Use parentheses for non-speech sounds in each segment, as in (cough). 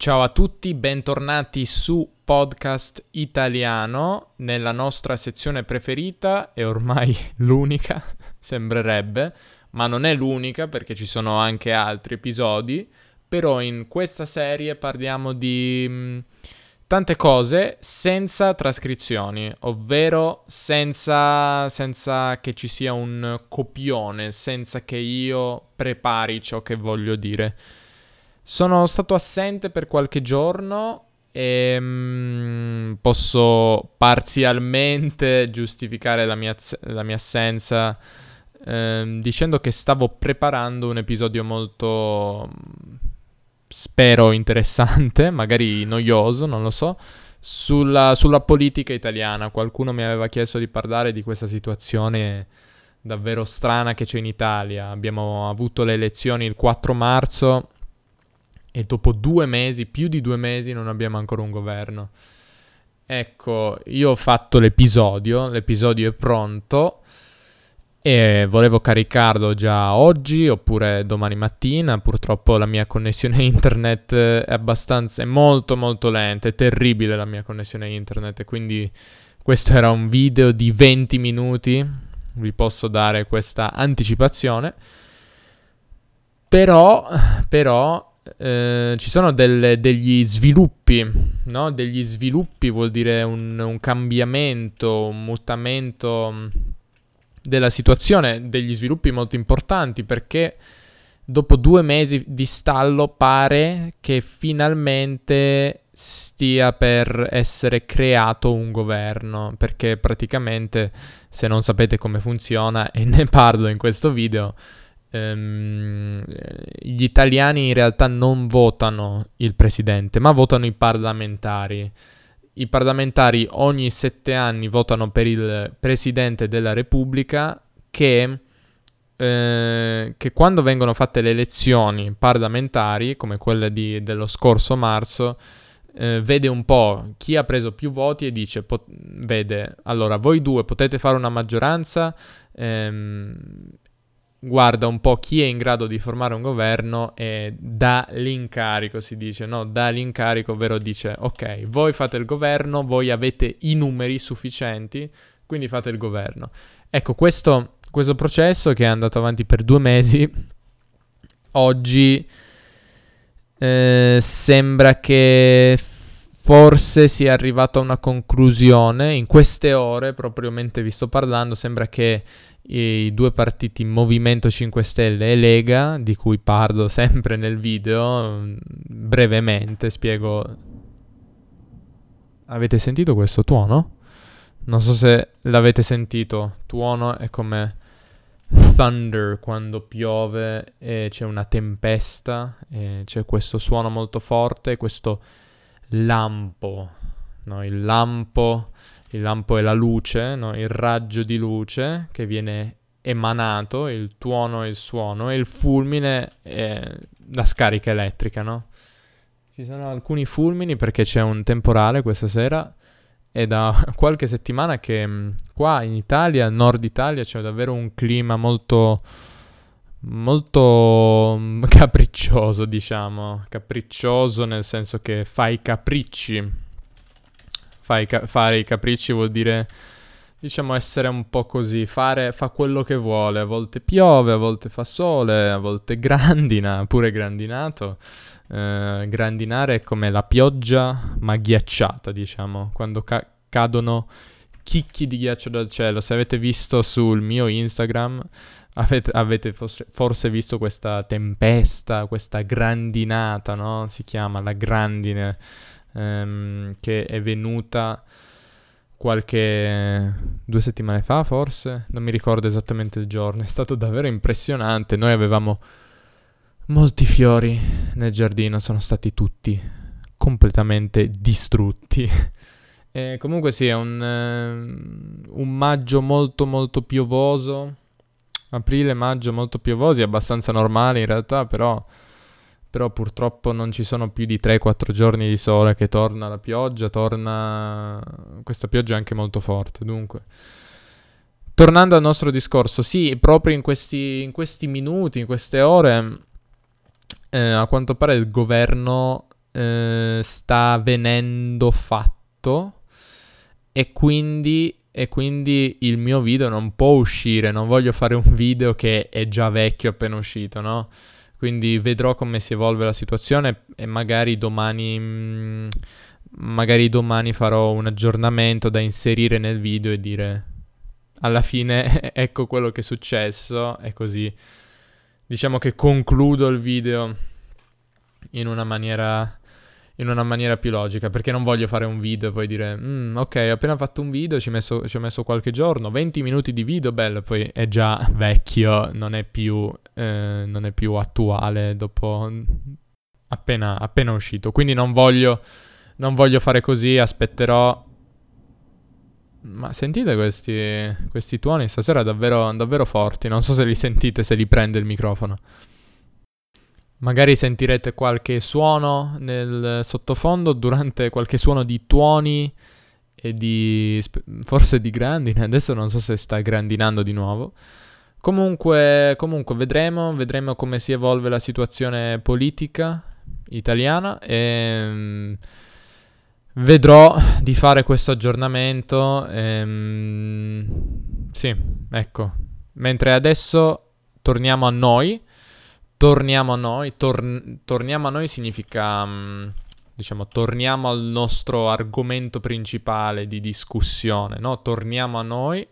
Ciao a tutti, bentornati su Podcast Italiano, nella nostra sezione preferita e ormai (laughs) l'unica, (laughs) sembrerebbe, ma non è l'unica perché ci sono anche altri episodi, però in questa serie parliamo di mm, tante cose senza trascrizioni, ovvero senza, senza che ci sia un copione, senza che io prepari ciò che voglio dire. Sono stato assente per qualche giorno e mm, posso parzialmente giustificare la mia, la mia assenza eh, dicendo che stavo preparando un episodio molto, spero, interessante, (laughs) magari noioso, non lo so, sulla, sulla politica italiana. Qualcuno mi aveva chiesto di parlare di questa situazione davvero strana che c'è in Italia. Abbiamo avuto le elezioni il 4 marzo e dopo due mesi, più di due mesi, non abbiamo ancora un governo. Ecco, io ho fatto l'episodio, l'episodio è pronto e volevo caricarlo già oggi oppure domani mattina. Purtroppo la mia connessione (laughs) internet è abbastanza, è molto molto lenta, è terribile la mia connessione internet, quindi questo era un video di 20 minuti, vi posso dare questa anticipazione. Però, però eh, ci sono delle, degli sviluppi, no? Degli sviluppi vuol dire un, un cambiamento, un mutamento mm, della situazione, degli sviluppi molto importanti perché dopo due mesi di stallo pare che finalmente stia per essere creato un governo perché praticamente se non sapete come funziona e ne parlo in questo video ehm, gli italiani in realtà non votano il presidente, ma votano i parlamentari. I parlamentari ogni sette anni votano per il presidente della Repubblica che, eh, che quando vengono fatte le elezioni parlamentari, come quelle di, dello scorso marzo, eh, vede un po' chi ha preso più voti e dice, pot- vede, allora voi due potete fare una maggioranza ehm, guarda un po' chi è in grado di formare un governo e dà l'incarico, si dice, no? Dà l'incarico, ovvero dice, ok, voi fate il governo, voi avete i numeri sufficienti, quindi fate il governo. Ecco, questo, questo processo che è andato avanti per due mesi, oggi eh, sembra che forse sia arrivato a una conclusione, in queste ore, propriamente vi sto parlando, sembra che i due partiti Movimento 5 Stelle e Lega, di cui parlo (laughs) sempre nel video, mm, brevemente spiego. Avete sentito questo tuono? Non so se l'avete sentito, tuono è come thunder quando piove e c'è una tempesta c'è questo suono molto forte, questo lampo, no? il lampo il lampo è la luce, no? il raggio di luce che viene emanato, il tuono e il suono, e il fulmine è la scarica elettrica, no? Ci sono alcuni fulmini perché c'è un temporale questa sera e da (laughs) qualche settimana che mm, qua in Italia, nord Italia, c'è davvero un clima molto molto mm, (laughs) capriccioso, diciamo, capriccioso nel senso che fai capricci ca- fare i capricci vuol dire, diciamo, essere un po' così, fare, fa quello che vuole, a volte piove, a volte fa sole, a volte grandina, pure grandinato. Eh, grandinare è come la pioggia ma ghiacciata, diciamo, quando ca- cadono chicchi di ghiaccio dal cielo. Se avete visto sul mio Instagram, avete, avete forse, forse, visto questa tempesta, questa grandinata, no? Si chiama la grandine ehm, che è venuta qualche due settimane fa forse, non mi ricordo esattamente il giorno, è stato davvero impressionante, noi avevamo molti fiori nel giardino, sono stati tutti completamente distrutti. (laughs) e comunque sì, è un, uh, un maggio molto molto piovoso, aprile, maggio molto piovosi, abbastanza normale in realtà, però però purtroppo non ci sono più di 3-4 giorni di sole che torna la pioggia, torna... questa pioggia è anche molto forte, dunque... Tornando al nostro discorso, sì, proprio in questi, in questi minuti, in queste ore, eh, a quanto pare il governo eh, sta venendo fatto e quindi, e quindi il mio video non può uscire, non voglio fare un video che è già vecchio appena uscito, no? Quindi vedrò come si evolve la situazione e magari domani, mm, magari domani farò un aggiornamento da inserire nel video e dire alla fine (laughs) ecco quello che è successo. E così diciamo che concludo il video in una maniera in una maniera più logica, perché non voglio fare un video e poi dire, mm, ok, ho appena fatto un video, ci ho, messo, ci ho, messo, qualche giorno, 20 minuti di video, bello, poi è già (laughs) vecchio, non è più, eh, non è più attuale dopo appena, appena uscito. Quindi non voglio, non voglio fare così, aspetterò ma sentite questi, questi tuoni stasera davvero, davvero forti. Non so se li sentite, se li prende il microfono. Magari sentirete qualche suono nel sottofondo durante qualche suono di tuoni e di forse di grandine. Adesso non so se sta grandinando di nuovo. Comunque, comunque vedremo, vedremo come si evolve la situazione politica italiana e um, vedrò di fare questo aggiornamento. E, um, sì, ecco. Mentre adesso torniamo a noi torniamo a noi, tor- torniamo a noi significa, mm, diciamo, torniamo al nostro argomento principale di discussione, no? Torniamo a noi.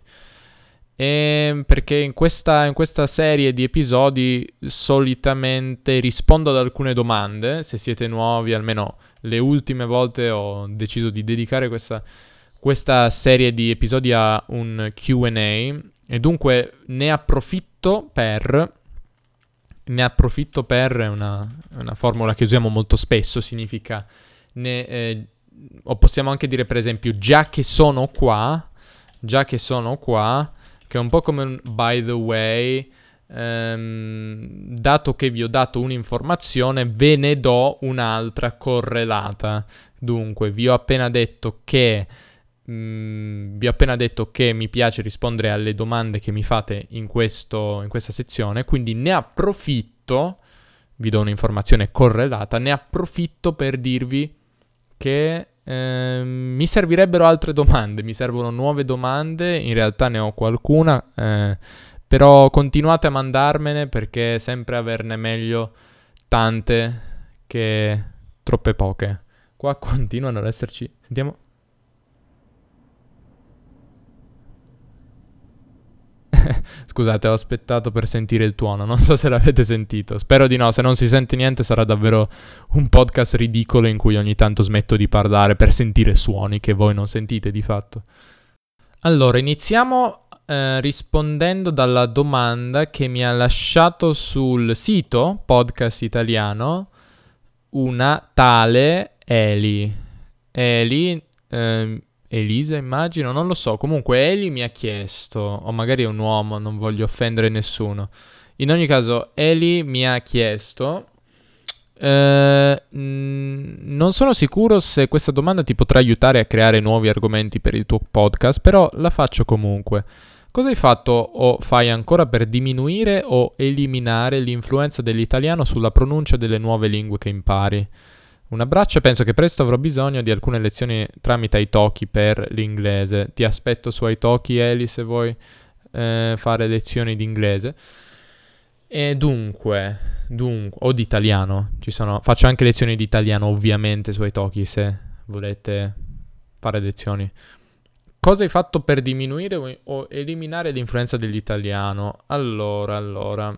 E perché in questa, in questa, serie di episodi solitamente rispondo ad alcune domande, se siete nuovi, almeno le ultime volte ho deciso di dedicare questa, questa serie di episodi a un QA e dunque ne approfitto per ne approfitto per una, una, formula che usiamo molto spesso, significa ne, eh, o possiamo anche dire per esempio già che sono qua, già che sono qua, che è un po' come un by the way, ehm, dato che vi ho dato un'informazione, ve ne do un'altra correlata. Dunque, vi ho appena detto che Mm, vi ho appena detto che mi piace rispondere alle domande che mi fate in, questo, in questa sezione, quindi ne approfitto, vi do un'informazione correlata, ne approfitto per dirvi che eh, mi servirebbero altre domande, mi servono nuove domande, in realtà ne ho qualcuna, eh, però continuate a mandarmene perché è sempre averne meglio tante che troppe poche. Qua continuano ad esserci, sentiamo (laughs) Scusate, ho aspettato per sentire il tuono, non so se l'avete sentito. Spero di no, se non si sente niente sarà davvero un podcast ridicolo in cui ogni tanto smetto di parlare per sentire suoni che voi non sentite di fatto. Allora, iniziamo eh, rispondendo dalla domanda che mi ha lasciato sul sito podcast italiano una tale Eli. Eli eh, Elisa, immagino, non lo so. Comunque, Eli mi ha chiesto, o magari è un uomo, non voglio offendere nessuno. In ogni caso, Eli mi ha chiesto. Eh, non sono sicuro se questa domanda ti potrà aiutare a creare nuovi argomenti per il tuo podcast, però la faccio comunque. Cosa hai fatto o fai ancora per diminuire o eliminare l'influenza dell'italiano sulla pronuncia delle nuove lingue che impari? Un abbraccio e penso che presto avrò bisogno di alcune lezioni tramite Italki per l'inglese. Ti aspetto su Italki, Eli, se vuoi eh, fare lezioni di inglese. E dunque, dunque, o di italiano, sono, faccio anche lezioni di italiano ovviamente su Italki se volete fare lezioni. Cosa hai fatto per diminuire o eliminare l'influenza dell'italiano? Allora, allora,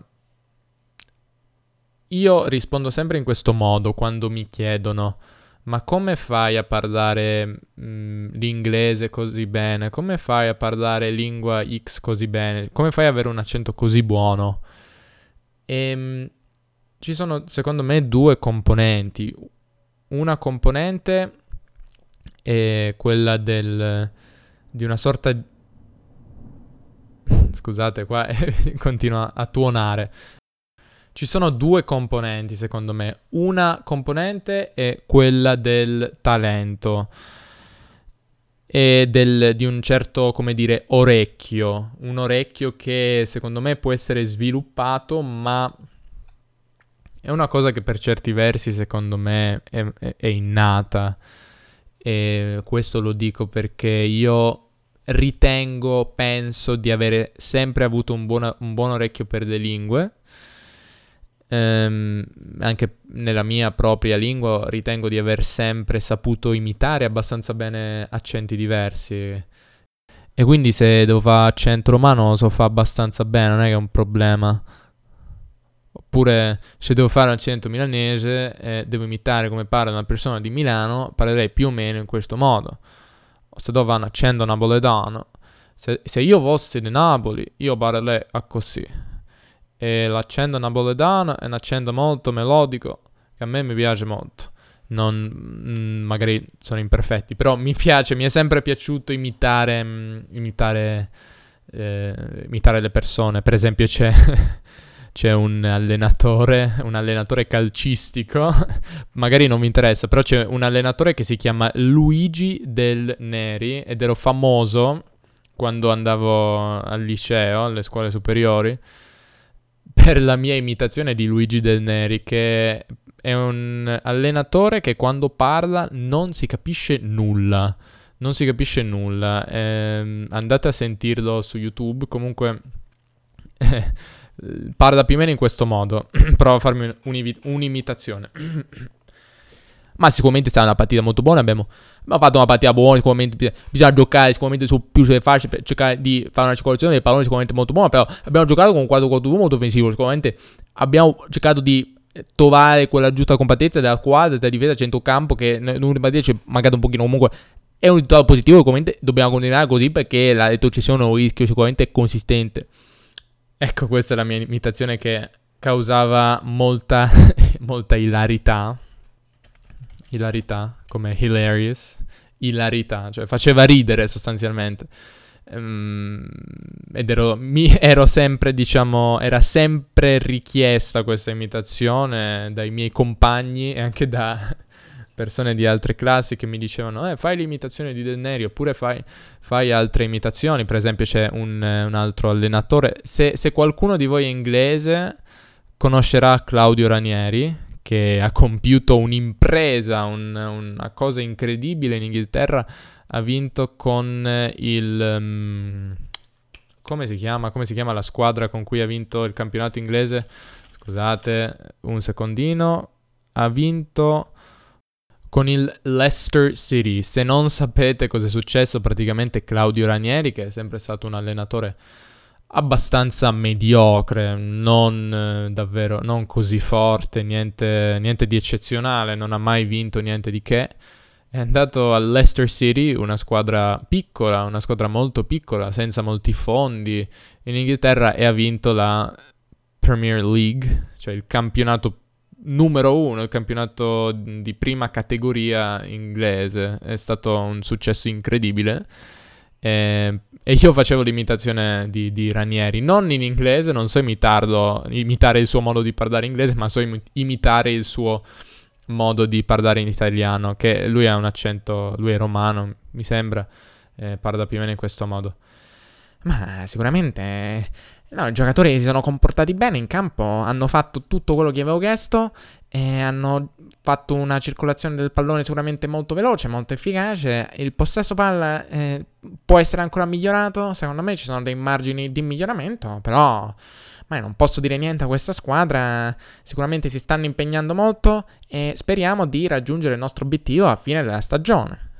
io rispondo sempre in questo modo quando mi chiedono ma come fai a parlare mh, mm, l'inglese così bene? Come fai a parlare lingua X così bene? Come fai ad avere un accento così buono? E, ehm, mh, ci sono secondo me due componenti. Una componente è quella del, di una sorta. (laughs) Scusate, qua (laughs) continua a tuonare. Ci sono due componenti, secondo me. Una componente è quella del talento e del, di un certo, come dire, orecchio. Un orecchio che secondo me può essere sviluppato, ma è una cosa che per certi versi secondo me è, è, innata e questo lo dico perché io ritengo, penso di avere sempre avuto un, buona, un buon orecchio per le lingue. Ehm, anche nella mia propria lingua ritengo di aver sempre saputo imitare abbastanza bene accenti diversi. E quindi se devo fare accento romano lo so fare abbastanza bene, non è che è un problema. Oppure se devo fare un accento milanese eh, devo imitare come parla una persona di Milano, parlerei più o meno in questo modo. O se devo fare un accento napoletano, se, se io fossi di Napoli, io parlerei così. E l'accento napoletano è un accento molto melodico che a me mi piace molto. Non, mm, magari sono imperfetti, però mi piace, mi è sempre piaciuto imitare, mm, imitare, eh, imitare le persone. Per esempio c'è (laughs) c'è un allenatore, un allenatore calcistico, (laughs) magari non mi interessa, però c'è un allenatore che si chiama Luigi Del Neri ed ero famoso quando andavo al liceo, alle scuole superiori, per la mia imitazione di Luigi Del Neri, che è un allenatore che quando parla non si capisce nulla. Non si capisce nulla. Eh, andate a sentirlo su YouTube. Comunque (laughs) parla più o meno in questo modo. (clears throat) Provo a farmi un'imitazione. (clears throat) Ma sicuramente stata una partita molto buona. Abbiamo, abbiamo fatto una partita buona. Sicuramente bisogna giocare sicuramente su più sulle fasce per cercare di fare una circolazione del pallone. Sicuramente molto buona. Però abbiamo giocato con un 4-4-2 molto offensivo. Sicuramente abbiamo cercato di trovare quella giusta compattezza della quadra, della difesa centrocampo. Che una partita ci è mancato un pochino. Comunque è un risultato positivo. Sicuramente dobbiamo continuare così perché la retrocessione è un rischio sicuramente consistente. Ecco, questa è la mia imitazione che causava molta, (laughs) molta ilarità. Ilarità, come hilarious. Ilarità, cioè faceva ridere sostanzialmente. Um, ed ero, mi, (laughs) ero sempre, diciamo, era sempre richiesta questa imitazione dai miei compagni e anche da, (laughs) persone di altre classi che mi dicevano eh, fai l'imitazione di Del Neri oppure fai, fai altre imitazioni. Per esempio c'è un, un altro allenatore. Se, se, qualcuno di voi è inglese conoscerà Claudio Ranieri che ha compiuto un'impresa, un, una cosa incredibile in Inghilterra. Ha vinto con il... Um, come si? Come si chiama la squadra con cui ha vinto il campionato inglese? Scusate un secondino. Ha vinto con il Leicester City. Se non sapete cosa è successo, praticamente Claudio Ranieri, che è sempre stato un allenatore abbastanza mediocre, non eh, davvero, non così forte, niente, niente di eccezionale, non ha mai vinto niente di che. È andato al Leicester City, una squadra piccola, una squadra molto piccola, senza molti fondi in Inghilterra e ha vinto la Premier League, cioè il campionato numero uno, il campionato di prima categoria inglese. È stato un successo incredibile. Eh, e io facevo l'imitazione di, di, Ranieri, non in inglese, non so imitarlo, imitare il suo modo di parlare inglese, ma so im- imitare il suo modo di parlare in italiano, che lui ha un accento, lui è romano, mi sembra, eh, parla più o meno in questo modo. Ma sicuramente No, i giocatori si sono comportati bene in campo, hanno fatto tutto quello che avevo chiesto e hanno fatto una circolazione del pallone sicuramente molto veloce, molto efficace. Il possesso palla eh, può essere ancora migliorato, secondo me ci sono dei margini di miglioramento, però ma non posso dire niente a questa squadra, sicuramente si stanno impegnando molto e speriamo di raggiungere il nostro obiettivo a fine della stagione.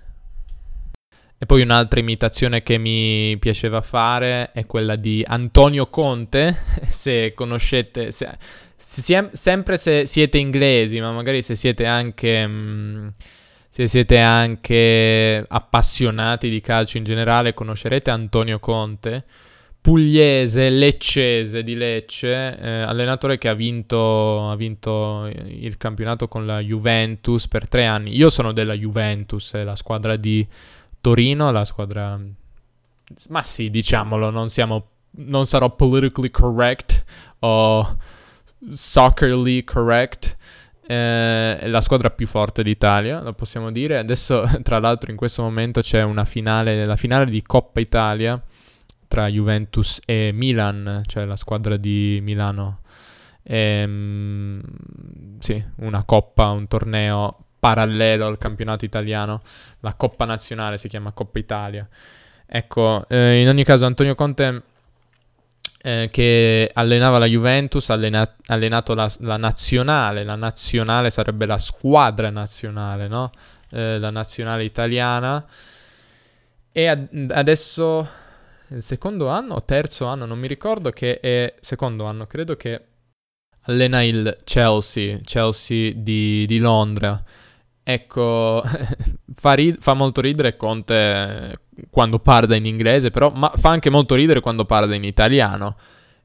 E poi un'altra imitazione che mi piaceva fare è quella di Antonio Conte, (laughs) se conoscete, se, se, sempre se siete inglesi, ma magari se siete anche... Mh, mm, se siete anche appassionati di calcio in generale, conoscerete Antonio Conte, pugliese, leccese di Lecce, eh, allenatore che ha vinto, ha vinto, il campionato con la Juventus per tre anni. Io sono della Juventus, la squadra di Torino, la squadra... Ma sì, diciamolo, non, siamo, non sarò politically correct o soccerly correct. Eh, è la squadra più forte d'Italia, lo possiamo dire. Adesso, (laughs) tra l'altro, in questo momento c'è una finale, la finale di Coppa Italia tra Juventus e Milan, cioè la squadra di Milano ehm, sì, una coppa, un torneo parallelo al campionato italiano, la Coppa Nazionale si chiama Coppa Italia. Ecco, eh, in ogni caso Antonio Conte eh, che allenava la Juventus, ha allena- allenato la, la, nazionale, la nazionale sarebbe la squadra nazionale, no? Eh, la nazionale italiana. E ad- adesso, il secondo anno o terzo anno, non mi ricordo che è secondo anno, credo che allena il Chelsea, Chelsea di, di Londra. Ecco, (laughs) fa, rid- fa, molto ridere Conte quando parla in inglese, però ma fa anche molto ridere quando parla in italiano.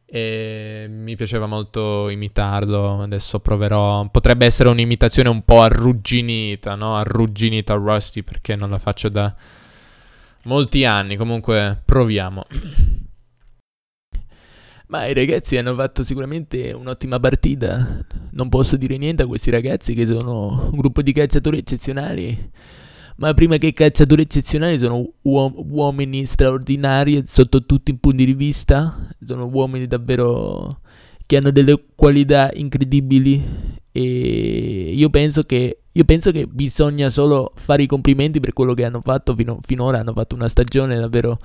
E mi piaceva molto imitarlo, adesso proverò. Potrebbe essere un'imitazione un po' arrugginita, no? Arrugginita Rusty perché non la faccio da molti anni, comunque proviamo. (clears throat) Ma i ragazzi hanno fatto sicuramente un'ottima partita. Non posso dire niente a questi ragazzi che sono un gruppo di cacciatori eccezionali. Ma prima che cacciatori eccezionali sono uom- uomini straordinari sotto tutti i punti di vista. Sono uomini davvero che hanno delle qualità incredibili. E io penso che, io penso che bisogna solo fare i complimenti per quello che hanno fatto fino, finora. Hanno fatto una stagione davvero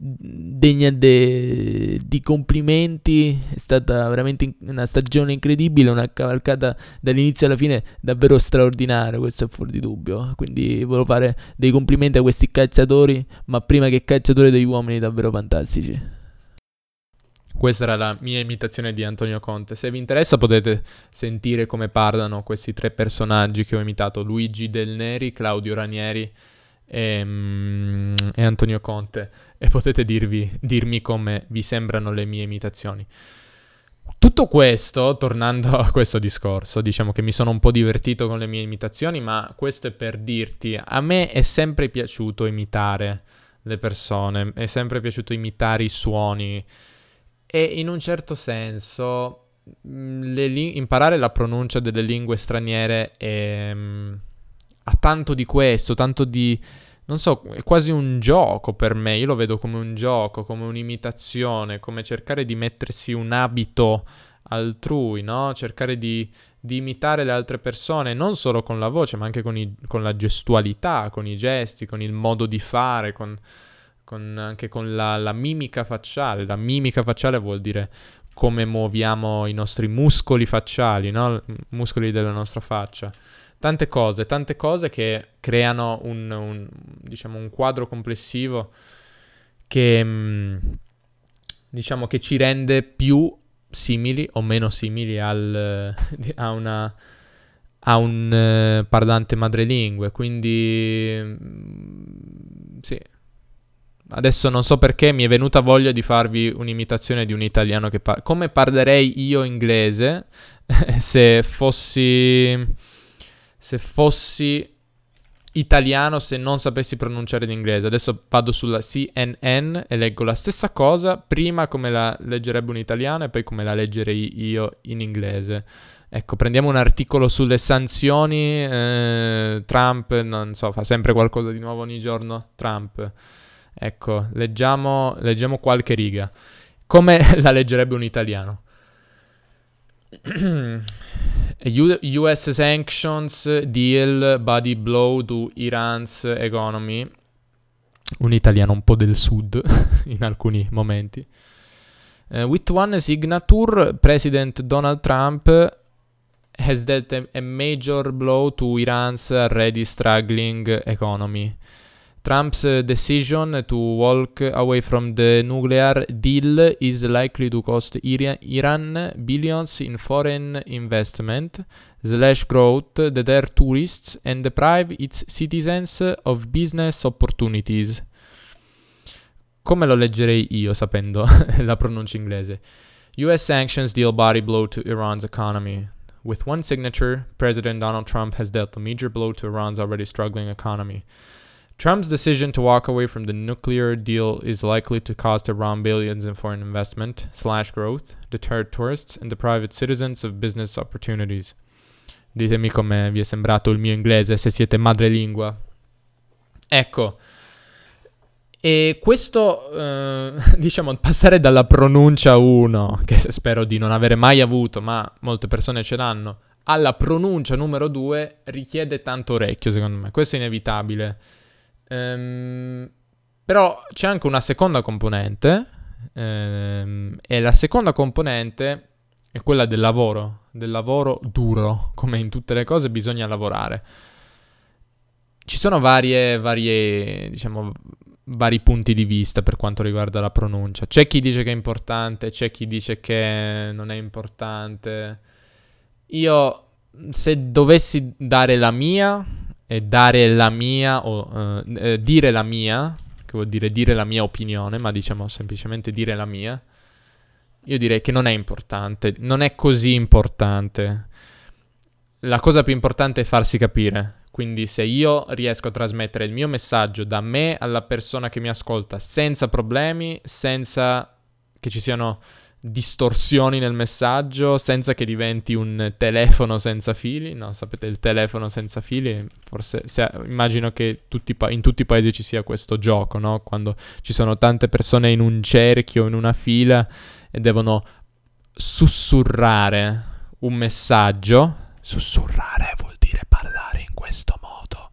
degna de, di complimenti, è stata veramente una stagione incredibile, una cavalcata dall'inizio alla fine davvero straordinaria, questo è fuori di dubbio, quindi volevo fare dei complimenti a questi cacciatori, ma prima che cacciatori degli uomini davvero fantastici. Questa era la mia imitazione di Antonio Conte. Se vi interessa potete sentire come parlano questi tre personaggi che ho imitato, Luigi Del Neri, Claudio Ranieri e, um, e Antonio Conte e potete dirvi, dirmi come vi sembrano le mie imitazioni. Tutto questo, tornando a questo discorso, diciamo che mi sono un po' divertito con le mie imitazioni, ma questo è per dirti, a me è sempre piaciuto imitare le persone, è sempre piaciuto imitare i suoni e in un certo senso li- imparare la pronuncia delle lingue straniere è, ha tanto di questo, tanto di non so, è quasi un gioco per me, io lo vedo come un gioco, come un'imitazione, come cercare di mettersi un abito altrui, no? Cercare di, di imitare le altre persone, non solo con la voce, ma anche con, i, con la gestualità, con i gesti, con il modo di fare, con, con, anche con la, la mimica facciale. La mimica facciale vuol dire come muoviamo i nostri muscoli facciali, no? Muscoli della nostra faccia tante cose, tante cose che creano un, un, diciamo, un quadro complessivo che, mm, diciamo, che ci rende più simili o meno simili al, (laughs) a, una, a un uh, parlante madrelingue. Quindi, mm, sì. Adesso non so perché mi è venuta voglia di farvi un'imitazione di un italiano che parla. Come parlerei io inglese (laughs) se fossi se fossi italiano se non sapessi pronunciare l'inglese. Adesso vado sulla CNN e leggo la stessa cosa, prima come la leggerebbe un italiano e poi come la leggerei io in inglese. Ecco, prendiamo un articolo sulle sanzioni, eh, Trump, non so, fa sempre qualcosa di nuovo ogni giorno, Trump. Ecco, leggiamo, leggiamo qualche riga. Come (laughs) la leggerebbe un italiano? (clears throat) US sanctions deal body blow to Iran's economy. Un italiano un po' del sud (laughs) in alcuni momenti. Uh, with one signature, President Donald Trump has dealt a, a major blow to Iran's already struggling economy. Trump's decision to walk away from the nuclear deal is likely to cost Iran billions in foreign investment, slash growth, deter tourists, and deprive its citizens of business opportunities. Come lo leggerei io sapendo (laughs) la pronuncia inglese? US sanctions deal body blow to Iran's economy. With one signature, President Donald Trump has dealt a major blow to Iran's already struggling economy. Trump's decision to walk away from the nuclear deal is likely to cost Iran billions in foreign investment slash growth, deter tourists, and deprive its citizens of business opportunities. Ditemi come vi è sembrato il mio inglese se siete madrelingua. Ecco, E questo, eh, (laughs) diciamo, passare dalla pronuncia 1, che spero di non avere mai avuto, ma molte persone ce l'hanno, alla pronuncia numero 2 richiede tanto orecchio, secondo me. Questo è inevitabile. Ehm, però c'è anche una seconda componente, ehm, e la seconda componente è quella del lavoro, del lavoro duro, come in tutte le cose bisogna lavorare. Ci sono varie, varie, diciamo, vari punti di vista per quanto riguarda la pronuncia. C'è chi dice che è importante, c'è chi dice che non è importante. Io, se dovessi dare la mia, e dare la mia, o uh, eh, dire la mia, che vuol dire dire la mia opinione, ma diciamo semplicemente dire la mia, io direi che non è importante, non è così importante. La cosa più importante è farsi capire. Quindi se io riesco a trasmettere il mio messaggio da me alla persona che mi ascolta senza problemi, senza che ci siano distorsioni nel messaggio, senza che diventi un telefono senza fili, no, sapete il telefono senza fili, forse se, immagino che tutti, in tutti i paesi ci sia questo gioco, no? Quando ci sono tante persone in un cerchio, in una fila e devono sussurrare un messaggio, sussurrare vuol dire parlare in questo modo.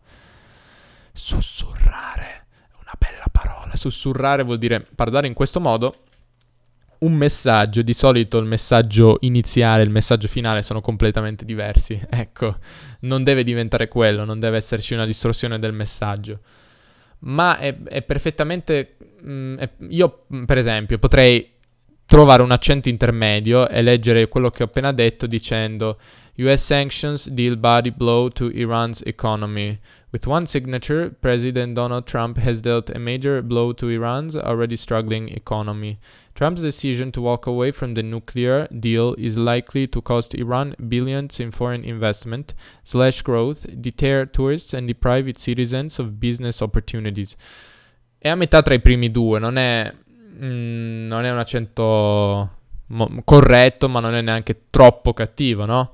Sussurrare è una bella parola. Sussurrare vuol dire parlare in questo modo. Un messaggio, di solito il messaggio iniziale e il messaggio finale sono completamente diversi. (laughs) Ecco, non deve diventare quello, non deve esserci una distorsione del messaggio. Ma è, è perfettamente... Mh, mm, è, io, per esempio, potrei trovare un accento intermedio e leggere quello che ho appena detto dicendo US sanctions deal body blow to Iran's economy. With one signature, President Donald Trump has dealt a major blow to Iran's already struggling economy. Trump's decision to walk away from the nuclear deal is likely to cost Iran billions in foreign investment, slash growth, deter tourists and deprive its citizens of business opportunities. È a metà tra i primi due, non è mm, non è un accento mo- corretto, ma non è neanche troppo cattivo, no?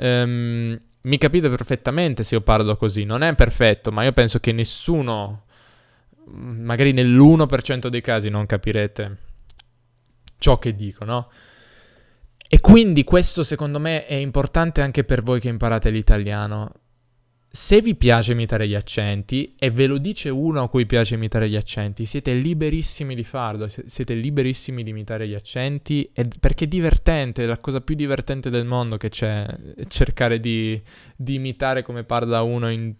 Um, mi capite perfettamente se io parlo così, non è perfetto, ma io penso che nessuno, magari nell'1% dei casi non capirete ciò che dico, no? E quindi questo secondo me è importante anche per voi che imparate l'italiano. Se vi piace imitare gli accenti, e ve lo dice uno a cui piace imitare gli accenti, siete liberissimi di farlo, siete liberissimi di imitare gli accenti, perché è divertente, è la cosa più divertente del mondo che c'è, cercare di, di imitare come parla uno in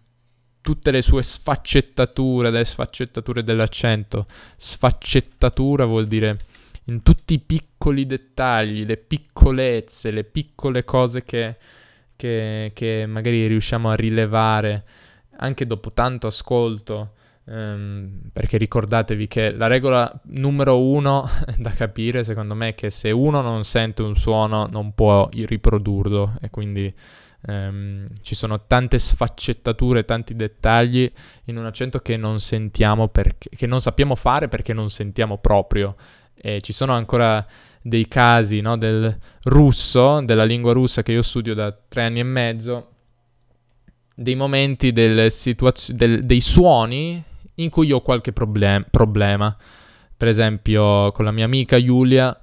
tutte le sue sfaccettature, le sfaccettature dell'accento. Sfaccettatura vuol dire in tutti i piccoli dettagli, le piccolezze, le piccole cose che che, che magari riusciamo a rilevare anche dopo tanto ascolto. Um, perché ricordatevi che la regola numero uno (laughs) da capire secondo me è che se uno non sente un suono non può riprodurlo e quindi um, ci sono tante sfaccettature, tanti dettagli in un accento che non sentiamo perché, che non sappiamo fare perché non sentiamo proprio e ci sono ancora dei casi no, del russo, della lingua russa che io studio da tre anni e mezzo, dei momenti situazio- del, dei suoni in cui io ho qualche problem- problema. Per esempio, con la mia amica Giulia,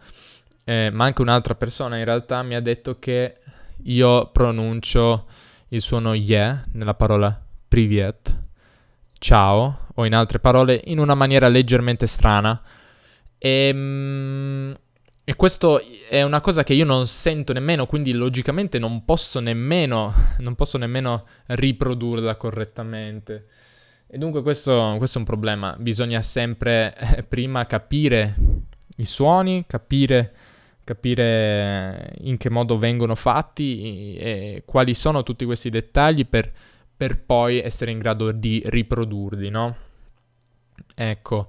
eh, ma anche un'altra persona in realtà mi ha detto che io pronuncio il suono ye nella parola privet, ciao, o in altre parole, in una maniera leggermente strana. E, ehm, e questo è una cosa che io non sento nemmeno, quindi logicamente non posso nemmeno, (laughs) non posso nemmeno riprodurla correttamente. E dunque questo, questo, è un problema. Bisogna sempre eh, prima capire i suoni, capire, capire, in che modo vengono fatti e quali sono tutti questi dettagli per, per poi essere in grado di riprodurli, no? Ecco.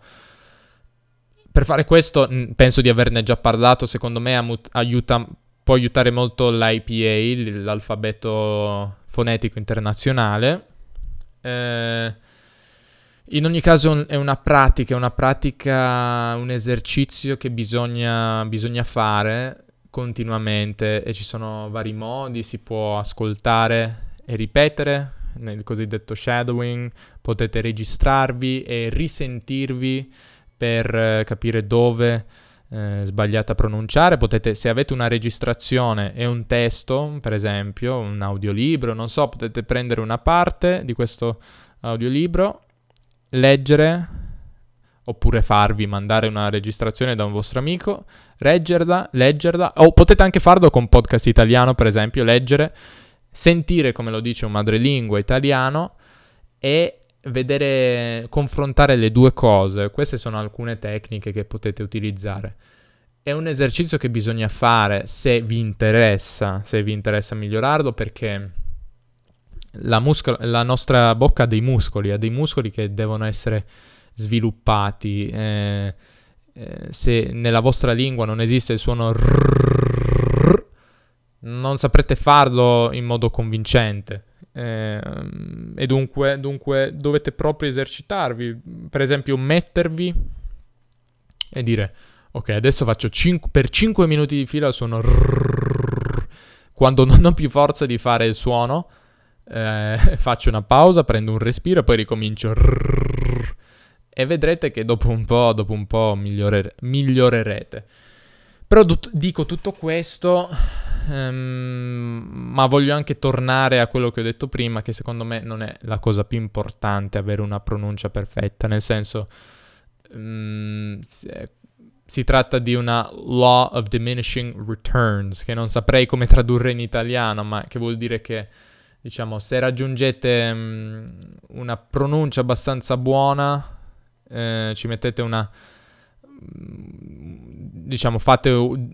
Per fare questo penso di averne già parlato, secondo me aiuta, può aiutare molto l'IPA, l'alfabeto fonetico internazionale. Eh, in ogni caso è una pratica, una pratica, un esercizio che bisogna, bisogna fare continuamente. E ci sono vari modi, si può ascoltare e ripetere, nel cosiddetto shadowing, potete registrarvi e risentirvi per eh, capire dove eh, sbagliate a pronunciare. Potete, se avete una registrazione e un testo, per esempio, un audiolibro, non so, potete prendere una parte di questo audiolibro, leggere oppure farvi mandare una registrazione da un vostro amico, leggerla, leggerla, o potete anche farlo con podcast italiano, per esempio, leggere, sentire come lo dice un madrelingua italiano e vedere, confrontare le due cose. Queste sono alcune tecniche che potete utilizzare. È un esercizio che bisogna fare se vi interessa, se vi interessa migliorarlo, perché la, muscolo- la nostra bocca ha dei muscoli, ha dei muscoli che devono essere sviluppati. Eh, eh, se nella vostra lingua non esiste il suono rrr, non saprete farlo in modo convincente. Eh, e dunque, dunque dovete proprio esercitarvi. Per esempio, mettervi e dire: Ok, adesso faccio cinque, per 5 minuti di fila il suono rrr, quando non ho più forza di fare il suono. Eh, faccio una pausa, prendo un respiro e poi ricomincio. Rrr, e vedrete che dopo un po', dopo un po' migliorere, migliorerete. Però dut- dico tutto questo, um, ma voglio anche tornare a quello che ho detto prima, che secondo me non è la cosa più importante avere una pronuncia perfetta, nel senso um, si tratta di una law of diminishing returns, che non saprei come tradurre in italiano, ma che vuol dire che diciamo se raggiungete um, una pronuncia abbastanza buona eh, ci mettete una diciamo fate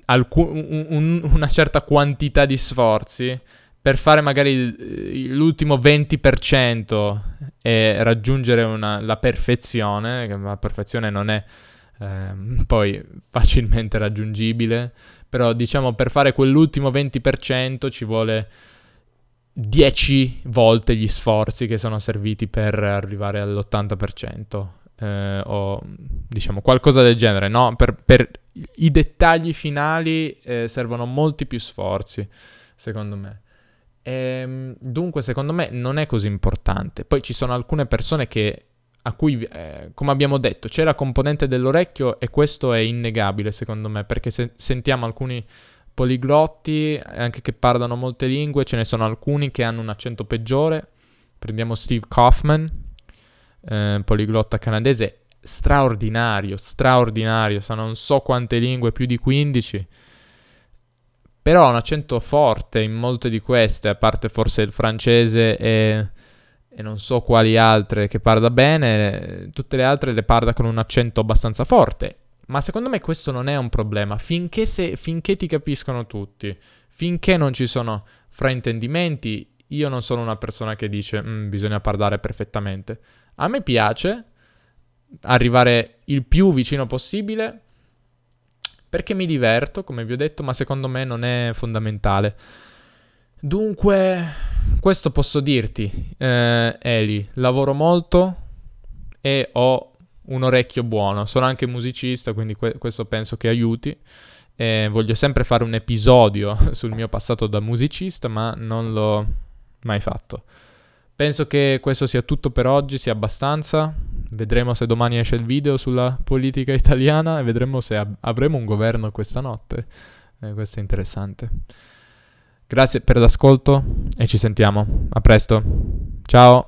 alcu- un, un, una certa quantità di sforzi per fare magari l'ultimo 20% e raggiungere una, la perfezione, che la perfezione non è eh, (laughs) poi facilmente raggiungibile, però diciamo per fare quell'ultimo 20% ci vuole 10 volte gli sforzi che sono serviti per arrivare all'80% eh, o diciamo qualcosa del genere, no? Per, per i dettagli finali eh, servono molti più sforzi, secondo me. E, ehm, dunque, secondo me non è così importante. Poi ci sono alcune persone che a cui, eh, come abbiamo detto, c'è la componente dell'orecchio e questo è innegabile, secondo me, perché se sentiamo alcuni poliglotti, anche che parlano molte lingue, ce ne sono alcuni che hanno un accento peggiore. Prendiamo Steve Kaufman, eh, poliglotta canadese, straordinario, straordinario, sa non so quante lingue, più di 15, però ha un accento forte in molte di queste, a parte forse il francese e, e non so quali altre che parla bene, tutte le altre le parla con un accento abbastanza forte. Ma secondo me questo non è un problema, finché, se, finché ti capiscono tutti, finché non ci sono fraintendimenti, io non sono una persona che dice mm, bisogna parlare perfettamente. A me piace arrivare il più vicino possibile perché mi diverto, come vi ho detto, ma secondo me non è fondamentale. Dunque, questo posso dirti, eh, Eli, lavoro molto e ho un orecchio buono, sono anche musicista, quindi que- questo penso che aiuti. Eh, voglio sempre fare un episodio (laughs) sul mio passato da musicista, ma non l'ho mai fatto. Penso che questo sia tutto per oggi, sia abbastanza. Vedremo se domani esce il video sulla politica italiana e vedremo se ab- avremo un governo questa notte. Eh, questo è interessante. Grazie per l'ascolto e ci sentiamo. A presto. Ciao.